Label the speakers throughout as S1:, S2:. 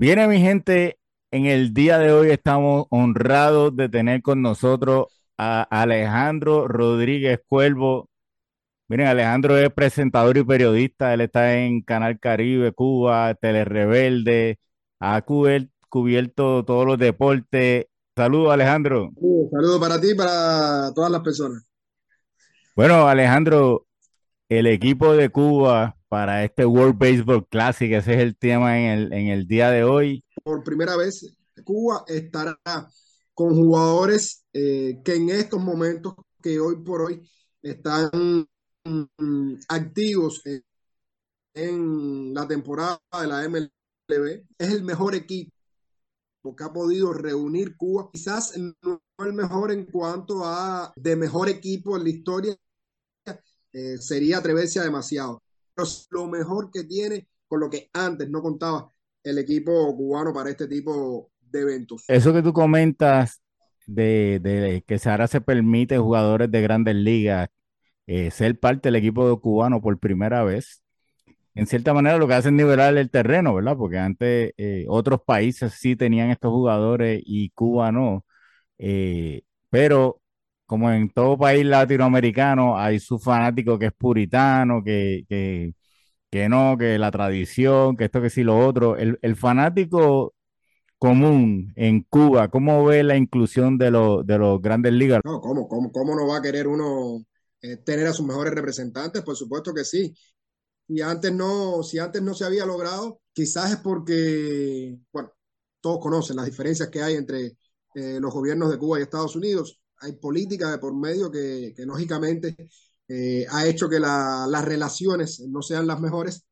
S1: Viene mi gente, en el día de hoy estamos honrados de tener con nosotros a Alejandro Rodríguez Cuervo. Miren, Alejandro es presentador y periodista, él está en Canal Caribe, Cuba, Telerebelde, ha cubierto todos los deportes. Saludos, Alejandro.
S2: Un saludo para ti y para todas las personas.
S1: Bueno, Alejandro, el equipo de Cuba para este World Baseball Classic, ese es el tema en el, en el día de hoy.
S2: Por primera vez, Cuba estará con jugadores eh, que en estos momentos, que hoy por hoy están mm, activos en, la temporada de la MLB. Es el mejor equipo que ha podido reunir Cuba. Quizás no el mejor en cuanto a de mejor equipo en la historia, eh, sería atreverse a demasiado. Lo mejor que tiene con lo que antes no contaba el equipo cubano para este tipo de eventos.
S1: Eso que tú comentas de, de que ahora se permite jugadores de grandes ligas eh, ser parte del equipo cubano por primera vez, en cierta manera lo que hace es nivelar el terreno, ¿verdad? Porque antes eh, otros países sí tenían estos jugadores y Cuba no. Eh, pero como en todo país latinoamericano hay su fanático que es puritano, que, que, que no, que la tradición, que esto, que sí, lo otro. El, el fanático común en Cuba, ¿cómo ve la inclusión de, los de los grandes ligas?
S2: No, ¿cómo, cómo, cómo no va a querer uno eh, tener a sus mejores representantes? Por supuesto que sí. Y antes no, si antes no se había logrado, quizás es porque, bueno, todos conocen las diferencias que hay entre eh, los gobiernos de Cuba y Estados Unidos. Hay política de por medio que, que lógicamente eh, ha hecho que la, las relaciones no sean las mejores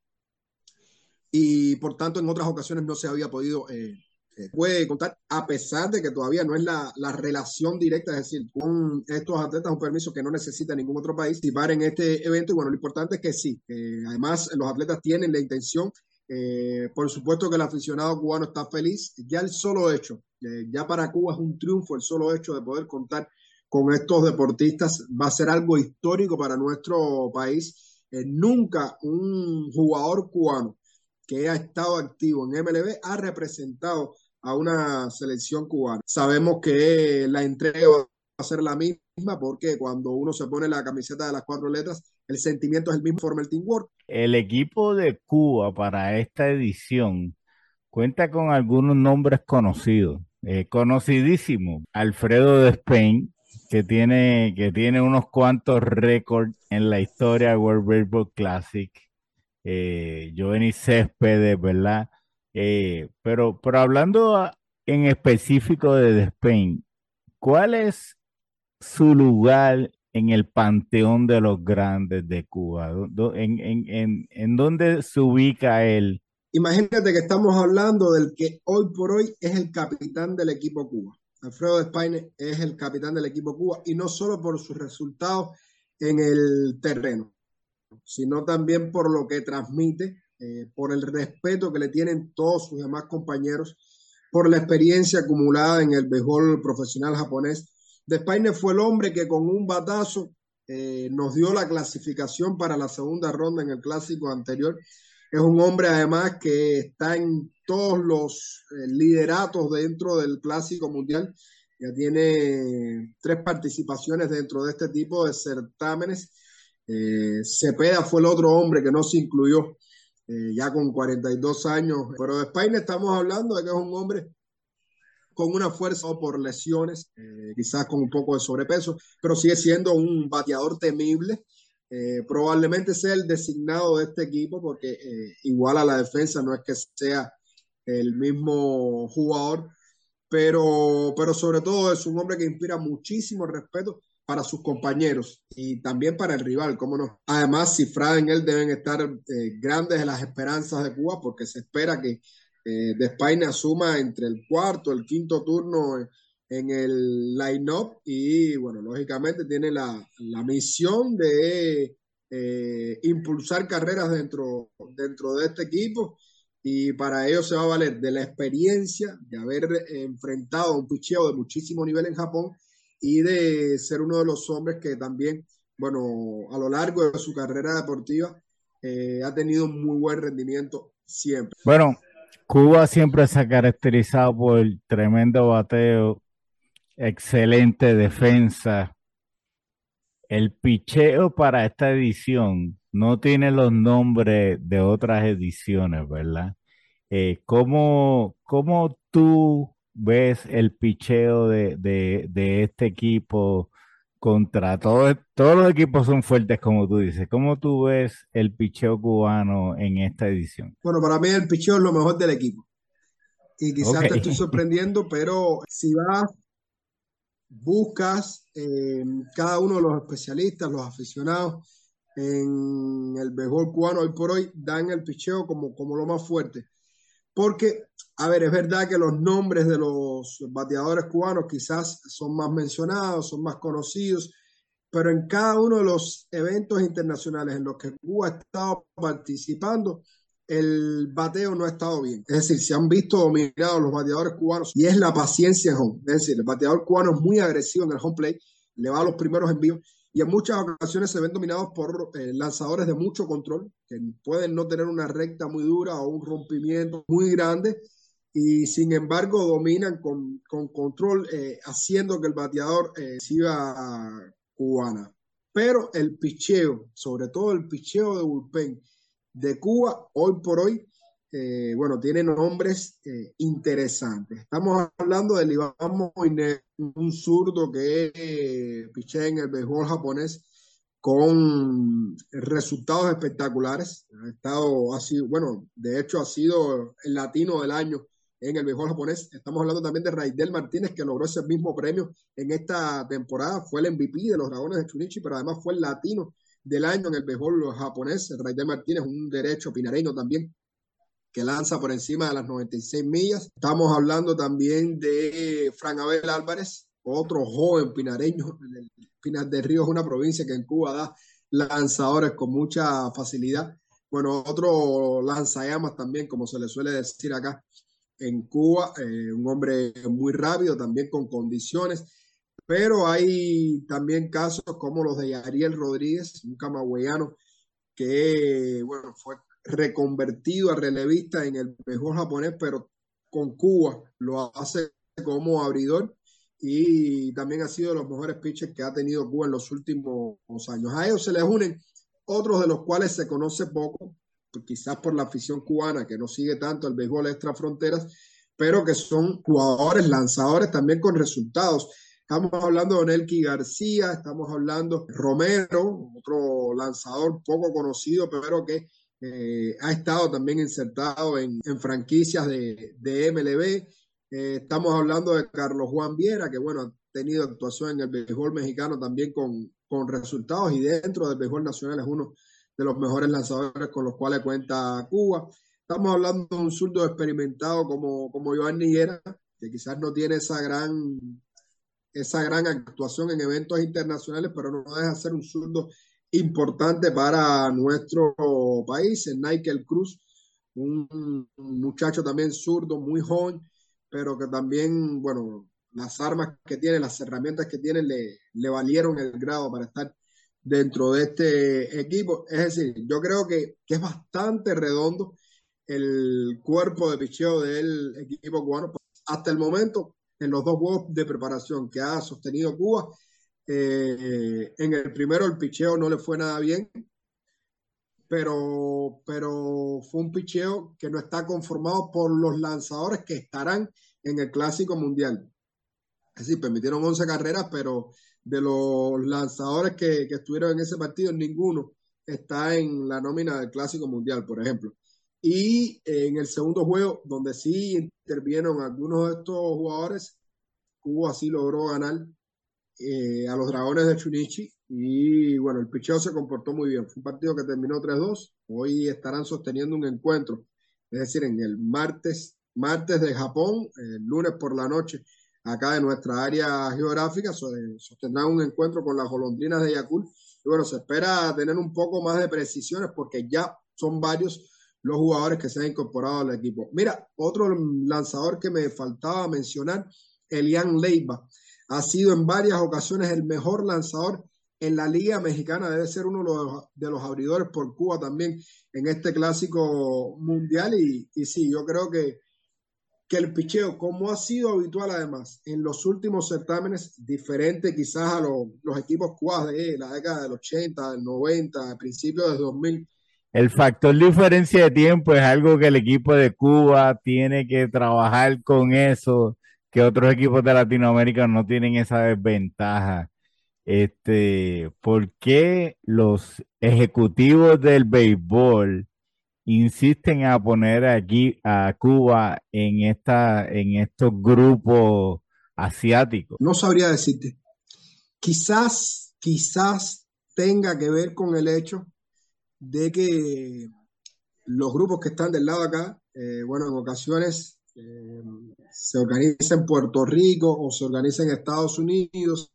S2: y por tanto en otras ocasiones no se había podido eh, eh, puede contar, a pesar de que todavía no es la, la, relación directa, es decir, con estos atletas un permiso que no necesita ningún otro país participar en este evento. Y bueno, lo importante es que sí, que además los atletas tienen la intención. Eh, por supuesto que el aficionado cubano está feliz. Ya el solo hecho, eh, ya para Cuba es un triunfo el solo hecho de poder contar con estos deportistas. Va a ser algo histórico para nuestro país. Eh, nunca un jugador cubano que ha estado activo en MLB ha representado a una selección cubana. Sabemos que la entrega va a ser la misma porque cuando uno se pone la camiseta de las cuatro letras, el sentimiento es el mismo, forma el teamwork.
S1: El equipo de Cuba para esta edición cuenta con algunos nombres conocidos, eh, conocidísimo, Alfredo Despain, que tiene, que tiene unos cuantos récords en la historia del World Baseball Classic, eh, Giovanni Céspedes, ¿verdad? Eh, pero, pero hablando en específico de Despain, ¿cuál es su lugar en el panteón de los grandes de Cuba? ¿En, en, en, en dónde se ubica él?
S2: Imagínate que estamos hablando del que hoy por hoy es el capitán del equipo Cuba. Alfredo Despaine es el capitán del equipo Cuba y no solo por sus resultados en el terreno, sino también por lo que transmite eh, por el respeto que le tienen todos sus demás compañeros, por la experiencia acumulada en el béisbol profesional japonés. Despaine fue el hombre que con un batazo eh, nos dio la clasificación para la segunda ronda en el clásico anterior. Es un hombre además que está en todos los eh, lideratos dentro del clásico mundial. Ya tiene tres participaciones dentro de este tipo de certámenes. Eh, Cepeda fue el otro hombre que no se incluyó eh, ya con 42 años. Pero de Spain estamos hablando de que es un hombre con una fuerza por lesiones, quizás con un poco de sobrepeso, pero sigue siendo un bateador temible. Probablemente sea el designado de este equipo porque igual a la defensa no es que sea el mismo jugador, pero, pero sobre todo es un hombre que inspira muchísimo respeto para sus compañeros y también para el rival, cómo no. Además, cifrada en él deben estar eh, grandes las esperanzas de Cuba porque se espera que eh, de España asuma entre el cuarto, el quinto turno en el line-up y bueno, lógicamente tiene la, la misión de eh, impulsar carreras dentro, dentro de este equipo y para ello se va a valer de la experiencia de haber enfrentado un picheo de muchísimo nivel en Japón y de ser uno de los hombres que también, bueno, a lo largo de su carrera deportiva eh, ha tenido un muy buen rendimiento siempre.
S1: Bueno, Cuba siempre se ha caracterizado por tremendo bateo, excelente defensa. El picheo para esta edición no tiene los nombres de otras ediciones, ¿verdad? Eh, ¿cómo, cómo tú ves el picheo de, de- de este equipo contra todos? Todos los equipos son fuertes, como tú dices. ¿Cómo tú ves el picheo cubano en esta edición?
S2: Bueno, para mí el picheo es lo mejor del equipo. Y quizás te estoy sorprendiendo, pero si vas, buscas eh, cada uno de los especialistas, los aficionados en el béisbol cubano hoy por hoy, dan el picheo como, como lo más fuerte. Porque, a ver, es verdad que los nombres de los bateadores cubanos quizás son más mencionados, son más conocidos, pero en cada uno de los eventos internacionales en los que Cuba ha estado participando, el bateo no ha estado bien. Es decir, se han visto dominados los bateadores cubanos y es la paciencia en home. Es decir, el bateador cubano es muy agresivo en el home play, le va a los primeros envíos y en muchas ocasiones se ven dominados por eh, lanzadores de mucho control, que pueden no tener una recta muy dura o un rompimiento muy grande y sin embargo dominan con, con control, eh, haciendo que el bateador eh, siga cubana. Pero el picheo, sobre todo el picheo de bullpen de Cuba, hoy por hoy, eh, bueno, tiene nombres eh, interesantes. Estamos hablando de Iván un zurdo que eh, pichea en el béisbol japonés con resultados espectaculares. Ha estado, sido, bueno, de hecho ha sido el latino del año en el béisbol japonés. Estamos hablando también de Raidel Martínez, que logró ese mismo premio en esta temporada. Fue el MVP de los Dragones de Chunichi, pero además fue el latino del año en el béisbol japonés. Raidel Martínez, un derecho pinareño también, que lanza por encima de las 96 millas. Estamos hablando también de Fran Abel Álvarez, otro joven pinareño. Pinar del Río es una provincia que en Cuba da lanzadores con mucha facilidad. Bueno, otro lanzallamas también, como se le suele decir acá en Cuba, eh, un hombre muy rápido, también con condiciones, pero hay también casos como los de Ariel Rodríguez, un camagüeyano que, bueno, fue reconvertido a relevista en el mejor japonés, pero con Cuba lo hace como abridor y también ha sido de los mejores pitchers que ha tenido Cuba en los últimos años. A ellos se les unen otros de los cuales se conoce poco, pues quizás por la afición cubana que no sigue tanto el béisbol extra fronteras, pero que son jugadores, lanzadores también con resultados. Estamos hablando de Nelky García, estamos hablando de Romero, otro lanzador poco conocido, pero que eh, ha estado también insertado en, franquicias de, MLB. Eh, estamos hablando de Carlos Juan Viera, que bueno, ha tenido actuación en el béisbol mexicano también con, con resultados y dentro del béisbol nacional es uno de los mejores lanzadores con los cuales cuenta Cuba. Estamos hablando de un zurdo experimentado como, como Joan Niguera, que quizás no tiene esa gran, esa gran actuación en eventos internacionales, pero no deja de ser un zurdo importante para nuestro país. Michael Cruz, un, un muchacho también zurdo, muy joven, pero que también, bueno, las armas que tiene, las herramientas que tiene, le, le valieron el grado para estar dentro de este equipo. Es decir, yo creo que, que es bastante redondo el cuerpo de picheo del equipo cubano. Hasta el momento, en los dos juegos de preparación que ha sostenido Cuba, eh, en el primero el picheo no le fue nada bien, pero, pero fue un picheo que no está conformado por los lanzadores que estarán en el Clásico Mundial. Es decir, permitieron 11 carreras, pero de los lanzadores que, que, estuvieron en ese partido, ninguno está en la nómina del Clásico Mundial, por ejemplo. Y en el segundo juego, donde sí intervinieron algunos de estos jugadores, Cuba sí logró ganar eh, a los Dragones de Chunichi. Y bueno, el picheo se comportó muy bien. Fue un partido que terminó 3-2. Hoy estarán sosteniendo un encuentro, es decir, en el martes, martes de Japón, el lunes por la noche, acá en nuestra área geográfica, sostendrán un encuentro con las golondrinas de Yakul. Y bueno, se espera tener un poco más de precisiones porque ya son varios los jugadores que se han incorporado al equipo. Mira, otro lanzador que me faltaba mencionar, Elian Leiva. Ha sido en varias ocasiones el mejor lanzador en la Liga Mexicana debe ser uno de los, abridores por Cuba también en este clásico mundial. Y, y sí, yo creo que, que el picheo, como ha sido habitual además en los últimos certámenes, diferente quizás a los equipos cubanos de la década del 80, del 90, principios del 2000.
S1: El factor diferencia de tiempo es algo que el equipo de Cuba tiene que trabajar con eso, que otros equipos de Latinoamérica no tienen esa desventaja. Este, ¿por qué los ejecutivos del béisbol insisten a poner aquí a Cuba en esta, en estos grupos asiáticos?
S2: No sabría decirte. Quizás, quizás tenga que ver con el hecho de que los grupos que están del lado acá, eh, bueno, en ocasiones eh, se organizan en Puerto Rico o se organizan en Estados Unidos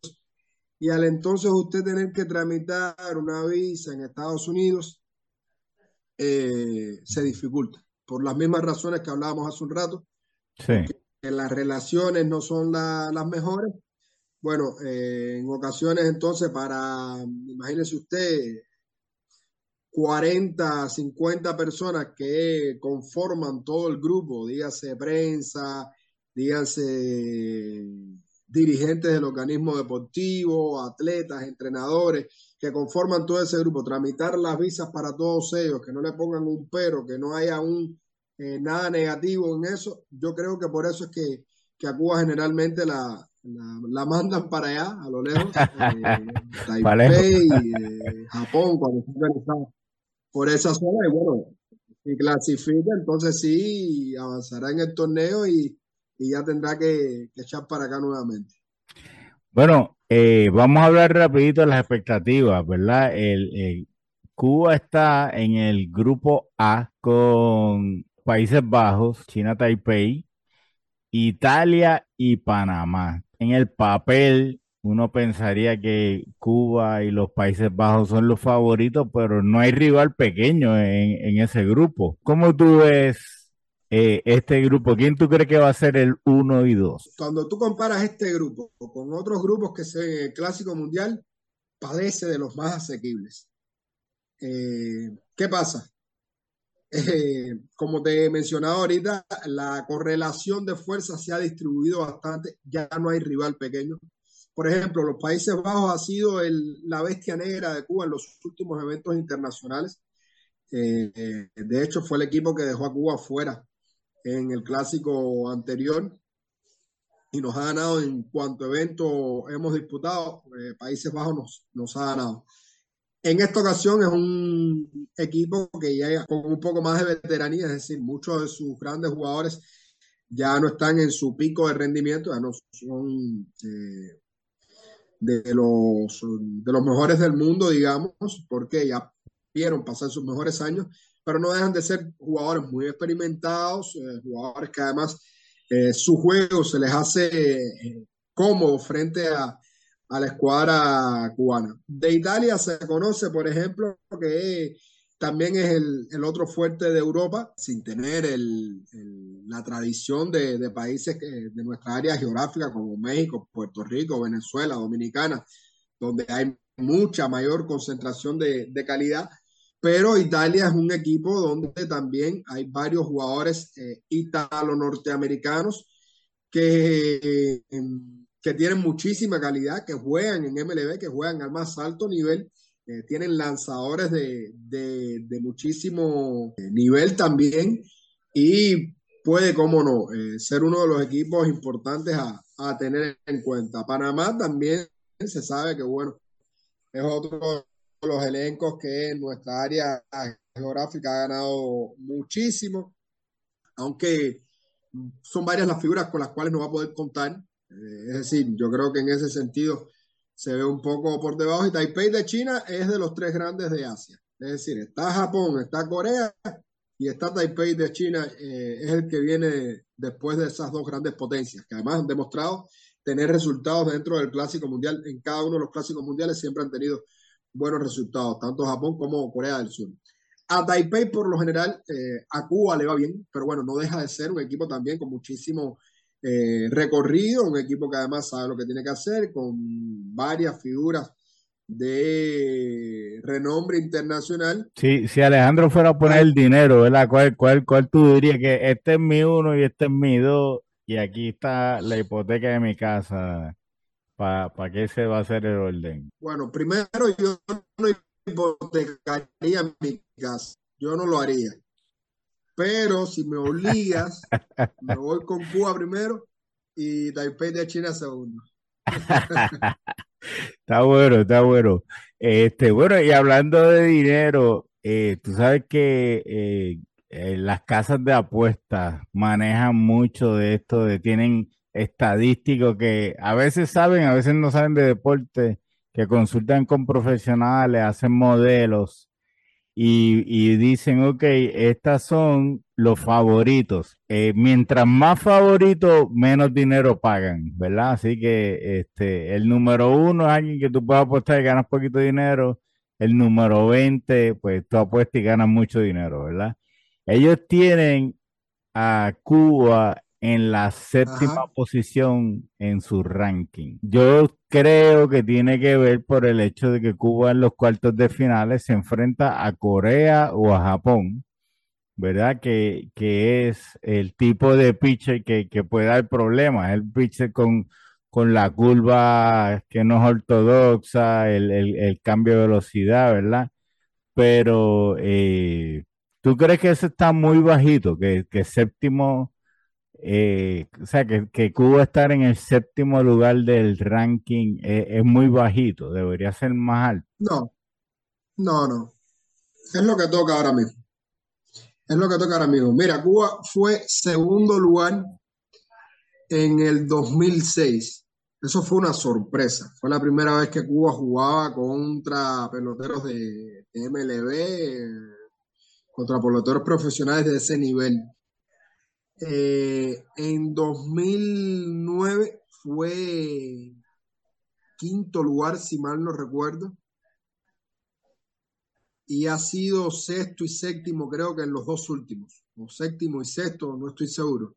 S2: y al entonces usted tener que tramitar una visa en Estados Unidos, eh, se dificulta. Por las mismas razones que hablábamos hace un rato,
S1: que
S2: las relaciones no son las mejores. Bueno, eh, en ocasiones entonces para, imagínese usted, 40, 50 personas que conforman todo el grupo, dígase prensa, dígase dirigentes del organismo deportivo, atletas, entrenadores, que conforman todo ese grupo, tramitar las visas para todos ellos, que no le pongan un pero, que no haya un eh, nada negativo en eso. Yo creo que por eso es que, que a Cuba generalmente la, la, mandan para allá, a lo lejos. Eh, Taipei, eh, Japón, cuando está organizado por esa zona, y bueno, si clasifica, entonces sí avanzará en el torneo y, y ya tendrá que, echar para acá nuevamente.
S1: Bueno, eh, vamos a hablar rapidito de las expectativas, ¿verdad? Cuba está en el grupo A con Países Bajos, China, Taipei, Italia y Panamá. En el papel, uno pensaría que Cuba y los Países Bajos son los favoritos, pero no hay rival pequeño en, en ese grupo. ¿Cómo tú ves eh, este grupo, ¿quién tú crees que va a ser el 1 y 2?
S2: Cuando tú comparas este grupo con otros grupos que se el Clásico Mundial, padece de los más asequibles. Eh, ¿Qué pasa? Eh, como te he mencionado ahorita, la correlación de fuerzas se ha distribuido bastante, ya no hay rival pequeño. Por ejemplo, los Países Bajos ha sido la bestia negra de Cuba en los últimos eventos internacionales. de hecho, fue el equipo que dejó a Cuba fuera en el clásico anterior y nos ha ganado en cuanto evento hemos disputado, eh, Países Bajos nos, ha ganado. En esta ocasión es un equipo que ya con un poco más de veteranía, es decir, muchos de sus grandes jugadores ya no están en su pico de rendimiento, ya no son eh, de, los, de los mejores del mundo, digamos, porque ya vieron pasar sus mejores años pero no dejan de ser jugadores muy experimentados, eh, jugadores que además eh, su juego se les hace eh, cómodo frente a, la escuadra cubana. De Italia se conoce, por ejemplo, que también es el, otro fuerte de Europa, sin tener el, la tradición de, países de nuestra área geográfica como México, Puerto Rico, Venezuela, Dominicana, donde hay mucha mayor concentración de calidad pero Italia es un equipo donde también hay varios jugadores eh, italo-norteamericanos que, em, que tienen muchísima calidad, que juegan en MLB, que juegan al más alto nivel, eh, tienen lanzadores de, de, muchísimo eh, nivel también y puede, como no, ser uno de los equipos importantes a, a tener en cuenta. Panamá también se sabe que, bueno, es otro los elencos que en nuestra área geográfica ha ganado muchísimo, aunque son varias las figuras con las cuales no va a poder contar. Eh, es decir, yo creo que en ese sentido se ve un poco por debajo y Taipei de China es de los tres grandes de Asia. Es decir, está Japón, está Corea y está Taipei de China, eh, es el que viene después de esas dos grandes potencias, que además han demostrado tener resultados dentro del clásico mundial. En cada uno de los clásicos mundiales siempre han tenido buenos resultados, tanto Japón como Corea del Sur. A Taipei, por lo general, eh, a Cuba le va bien, pero bueno, no deja de ser un equipo también con muchísimo eh, recorrido, un equipo que además sabe lo que tiene que hacer, con varias figuras de renombre internacional.
S1: Sí, si Alejandro fuera a poner el dinero, ¿verdad? ¿Cuál, cuál, cuál tú dirías que este es mi uno y este es mi dos y aquí está la hipoteca de mi casa? ¿Para qué se va a hacer el orden?
S2: Bueno, primero yo no hipotecaría mi casa, yo no lo haría. Pero si me obligas, me voy con Cuba primero y Taipei de China segundo.
S1: Está bueno, está bueno. Este, bueno, y hablando de dinero, eh, tú sabes que eh, eh, las casas de apuestas manejan mucho de esto, de tienen estadísticos que a veces saben, a veces no saben de deporte, que consultan con profesionales, hacen modelos y, dicen, ok, estas son los favoritos. Eh, mientras más favoritos, menos dinero pagan, ¿verdad? Así que este, el número uno es alguien que tú puedes apostar y ganas poquito dinero. El número 20, pues tú apuestas y ganas mucho dinero, ¿verdad? Ellos tienen a Cuba en la séptima posición en su ranking. Yo creo que tiene que ver por el hecho de que Cuba en los cuartos de finales se enfrenta a Corea o a Japón, ¿verdad? Que, es el tipo de pitcher que, puede dar problemas, el pitcher con, con la curva que no es ortodoxa, el, cambio de velocidad, ¿verdad? Pero, eh, ¿tú crees que ese está muy bajito, que, que séptimo eh, o sea, que, Cuba estar en el séptimo lugar del ranking eh, es muy bajito, debería ser más alto.
S2: No, no, no. Es lo que toca ahora mismo. Es lo que toca ahora mismo. Mira, Cuba fue segundo lugar en el 2006. Eso fue una sorpresa. Fue la primera vez que Cuba jugaba contra peloteros de MLB, contra peloteros profesionales de ese nivel. Eh, en 2009 fue quinto lugar, si mal no recuerdo. Y ha sido sexto y séptimo, creo que en los dos últimos. O séptimo y sexto, no estoy seguro.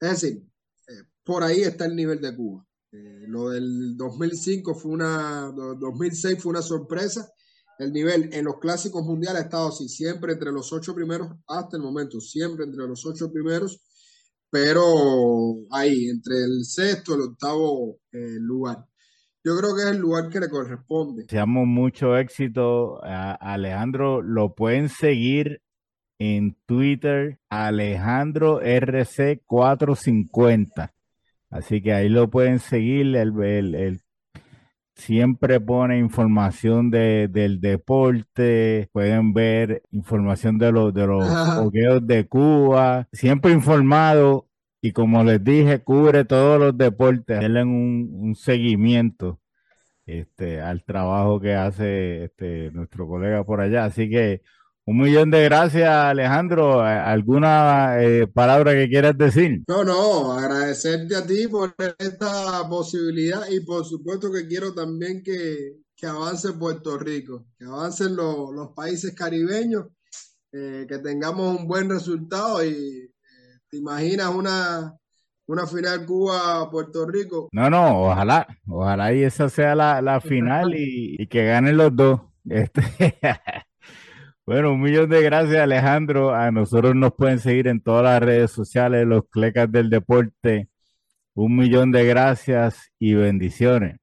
S2: Es decir, eh, por ahí está el nivel de Cuba. Eh, lo del 2005 fue una, 2006 fue una sorpresa el nivel en los clásicos mundiales ha estado así, siempre entre los ocho primeros hasta el momento, siempre entre los ocho primeros, pero ahí, entre el sexto y el octavo eh, lugar. Yo creo que es el lugar que le corresponde.
S1: Deseamos mucho éxito Alejandro. Lo pueden seguir en Twitter, Alejandro RC450. Así que ahí lo pueden seguir. El, el, siempre pone información de, del deporte, pueden ver información de los de los juegos de Cuba, siempre informado y como les dije, cubre todos los deportes, denle un, un seguimiento este, al trabajo que hace este, nuestro colega por allá. Así que un millón de gracias, Alejandro. ¿Alguna eh, palabra que quieras decir?
S2: No, no, agradecerte a ti por esta posibilidad y por supuesto que quiero también que, avance Puerto Rico, que avancen los países caribeños, eh, que tengamos un buen resultado y eh, te imaginas una, una final Cuba-Puerto Rico.
S1: No, no, ojalá, ojalá y esa sea la, final y, y, que ganen los dos. Este, Bueno, un millón de gracias Alejandro. A nosotros nos pueden seguir en todas las redes sociales, los clecas del deporte. Un millón de gracias y bendiciones.